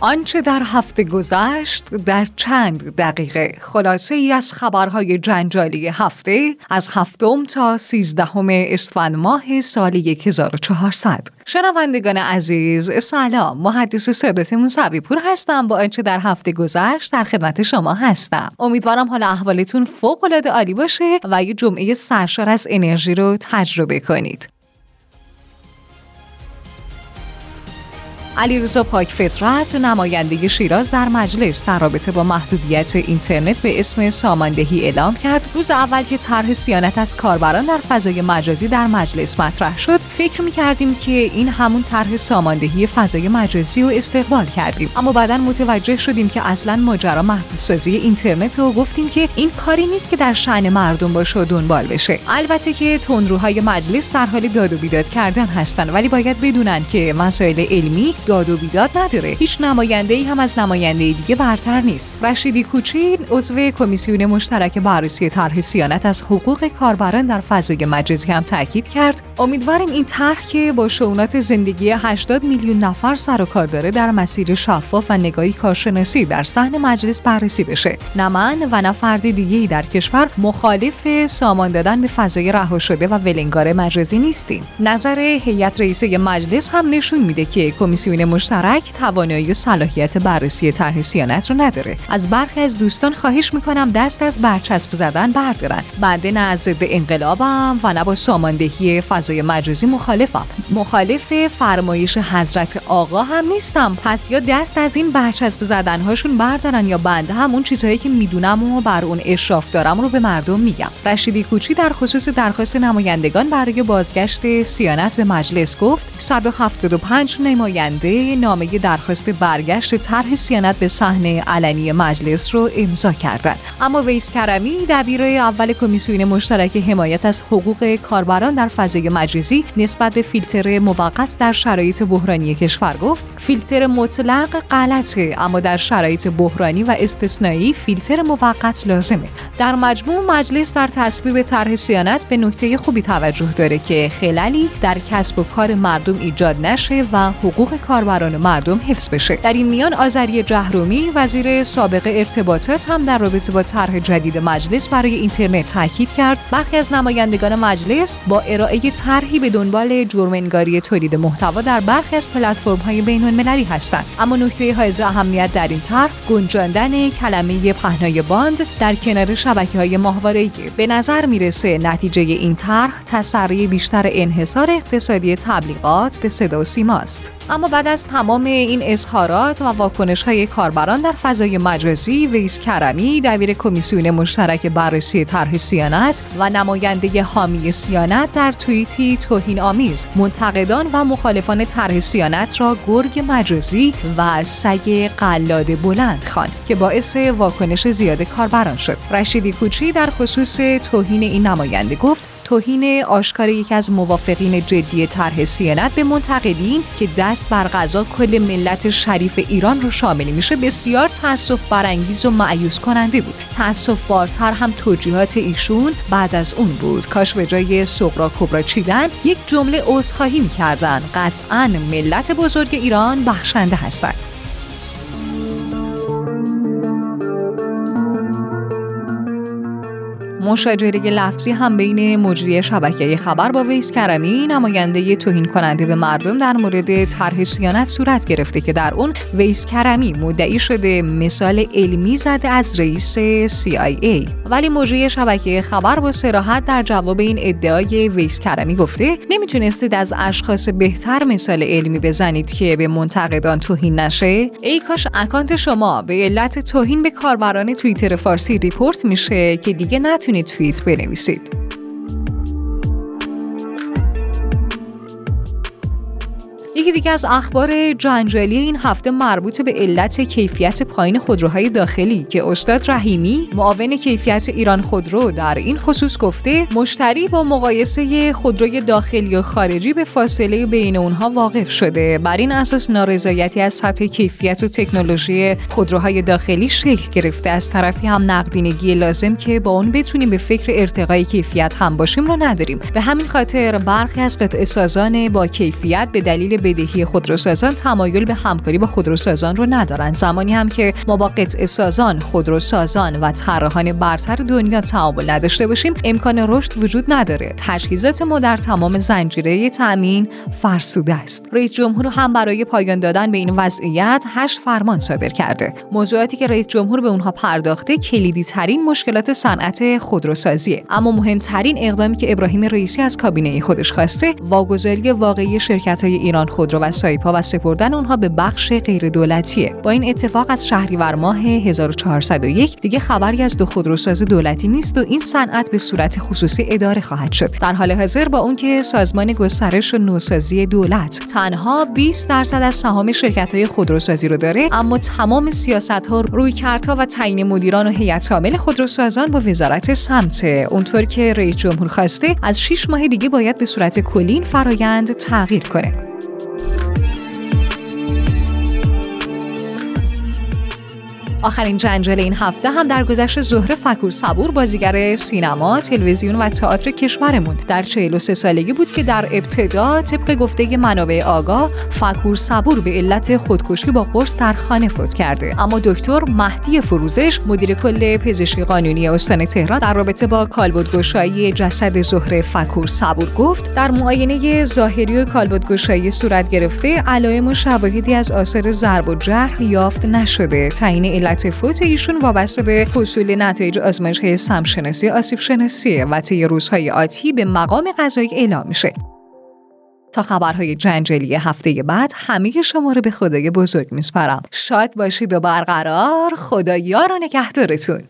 آنچه در هفته گذشت در چند دقیقه. خلاصه ای از خبرهای جنجالی هفته از هفتم تا سیزدهم اسفند ماه سال 1400 شنوندگان عزیز سلام. محدث صدات موسوی پور هستم. با آنچه در هفته گذشت در خدمت شما هستم. امیدوارم حال احوالتون فوق العاده عالی باشه و یه جمعه سرشار از انرژی رو تجربه کنید. علیرضا پاک فطرت نماینده شیراز در مجلس در رابطه با محدودیت اینترنت به اسم ساماندهی اعلام کرد. روز اول که طرح سیانت از کاربران در فضای مجازی در مجلس مطرح شد فکر می کردیم که این همون طرح ساماندهی فضای مجازی رو استقبال کردیم. اما بعدا متوجه شدیم که اصلا ماجرا محدودسازی اینترنت و گفتیم که این کاری نیست که در شأن مردم باشه و دنبال بشه. البته که تندروهای مجلس در حال داد و بیداد کردن هستن ولی باید بدونن که مسائل علمی داد و بیداد نداره. هیچ نماینده ای هم از نماینده دیگه برتر نیست. رشیدی کوچین عضو کمیسیون مشترک بررسی طرح سیانت از حقوق کاربران در فضای مجازی هم تاکید کرد. امیدواریم این طرح که با شونات زندگی 80 میلیون نفر سر و کار داره در مسیر شفاف و نگاهی کارشناسی در صحن مجلس بررسی بشه. نه من و نه فرد دیگه در کشور مخالف سامان دادن به فضای رها شده و ولنگار مجازی نیستیم. نظر هیئت رئیسه مجلس هم نشون میده که کمیسیون مشترک توانایی و صلاحیت بررسی طرح سیانت رو نداره. از برخی از دوستان خواهش می‌کنم دست از برچسب زدن بردارن. بنده نه از ضد انقلابم و نه با ساماندهی فضای مجازی مخالفم. مخالف فرمایش حضرت آقا هم نیستم. پس یا دست از این برچسب زدن هاشون بردارن یا بنده هم اون چیزهایی که می‌دونم و بر اون اشراف دارم رو به مردم میگم. رشیدی کوچی در خصوص درخواست نمایندگان برای بازگشت سیانت به مجلس گفت 175 نماینده نامه درخواست برگشت طرح سیانت به صحنه علنی مجلس رو امضا کردند. اما ویس کرمی دبیر اول کمیسیون مشترک حمایت از حقوق کاربران در فضای مجازی نسبت به فیلتر موقت در شرایط بحرانی کشور گفت فیلتر مطلق غلطه اما در شرایط بحرانی و استثنایی فیلتر موقت لازمه. در مجموع مجلس در تصویب طرح سیانت به نکته خوبی توجه داره که خلالی در کسب و کار مردم ایجاد نشه و حقوق کاربران مردم حفظ بشه. در این میان آذری جهرومی وزیر سابق ارتباطات هم در رابطه با طرح جدید مجلس برای اینترنت تاکید کرد. برخی از نمایندگان مجلس با ارائه طرحی به دنبال جرمنگاری تولید محتوا در برخی از پلتفرم‌های بین‌المللی هستند. اما نکته حائز اهمیت در این طرح گنجاندن کلمه پهنای باند در کنار شبکه‌های ماهواره‌ای. به نظر می‌رسه نتیجه این طرح تسری بیشتر انحصار اقتصادی تبلیغات به صدا و سیماست اما بعد از تمام این اظهارات و واکنش های کاربران در فضای مجازی ویس کرمی دبیر کمیسیون مشترک بررسی طرح سیانت و نماینده حامی سیانت در توییتی توهین آمیز منتقدان و مخالفان طرح سیانت را گرگ مجازی و سگ قلاد بلند خواند که باعث واکنش زیاد کاربران شد. رشیدی کوچی در خصوص توهین این نماینده گفت توهین آشکار یکی از موافقین جدی طرح سیانت به منتقدین که دست بر غذا کل ملت شریف ایران رو شامل میشه بسیار تاسف برانگیز و معیوس کننده بود. تاسف بارتر هم توجیهات ایشون بعد از اون بود. کاش به جای سقرا کبرا چیدن یک جمله عذرخواهی می‌کردن. قطعا ملت بزرگ ایران بخشنده هستند. مشاجره لفظی هم بین مجری شبکه خبر با ویس کرمی نماینده توهین کننده به مردم در مورد طرح سیانت صورت گرفته که در اون ویس کرمی مدعی شده مثال علمی زده از رئیس CIA ولی مجری شبکه خبر با سراحت در جواب این ادعای ویس کرمی گفته نمی‌تونستید از اشخاص بهتر مثال علمی بزنید که به منتقدان توهین نشه؟ ای کاش اکانت شما به علت توهین به کاربران توییتر فارسی ریپورت میشه که دیگه نتونید opportunity to eat where they sit. یکی دیگه از اخبار جنجالی این هفته مربوط به علت کیفیت پایین خودروهای داخلی که استاد رحیمی معاون کیفیت ایران خودرو در این خصوص گفته مشتری با مقایسه خودروی داخلی و خارجی به فاصله بین اونها واقف شده. بر این اساس نارضایتی از سطح کیفیت و تکنولوژی خودروهای داخلی شکل گرفته. از طرفی هم نقدینگی لازم که با اون بتونیم به فکر ارتقای کیفیت هم باشیم رو نداریم. به همین خاطر برخی از قطع سازان با کیفیت به دلیل بدهی خودروسازان تمایل به همکاری با خودروسازان رو ندارن زمانی هم که ما با قطع سازان خودروسازان و طراحان برتر دنیا تعامل نداشته باشیم امکان رشد وجود نداره. تجهیزات ما در تمام زنجیره تامین فرسوده است. رئیس جمهور هم برای پایان دادن به این وضعیت هشت فرمان صادر کرده. موضوعاتی که رئیس جمهور به اونها پرداخته کلیدی ترین مشکلات صنعت خودروسازیه. اما مهمترین اقدامی که ابراهیم رئیسی از کابینه خودش خواسته واگذاری واقعی شرکت های ایران خودرو و سایپا و سپردن اونها به بخش غیر دولتیه با این اتفاق از شهریور ماه 1401 دیگه خبری از دو خودروساز دولتی نیست و این صنعت به صورت خصوصی اداره خواهد شد. در حال حاضر با اون که سازمان گسترش و نوسازی دولت تنها 20 درصد از سهام شرکت های خودروسازی رو داره اما تمام سیاست ها رویکردها و تعیین مدیران و هیئت عامل خودروسازان با وزارت سمت. اونطور که رئیس جمهور خواسته از 6 ماه دیگه باید به صورت کلی این فرایند تغییر کنه. آخرین جنجال این هفته هم در گذشت زهره فکور صبور بازیگر سینما، تلویزیون و تئاتر کشورمون. در 43 سالگی بود که در ابتدا طبق گفته منابع آگاه فکور صبور به علت خودکشی با قرص در خانه فوت کرده. اما دکتر مهدی فروزش مدیر کل پزشکی قانونی استان تهران در رابطه با کالبدگشایی جسد زهره فکور صبور گفت در معاینه ظاهری و کالبدگشایی صورت گرفته علائم و شواهدی از آثار ضرب و جرح یافت نشده. تعیین علت فوت ایشون وابسته به حصول نتایج آزمایش های سمشناسی آسیب شناسی و طی روزهای آتی به مقام قضایی اعلام میشه تا خبرهای جنجالی هفته بعد همه شما رو به خدای بزرگ میسپارم شاد باشید و برقرار خدا یار و نگهدارتون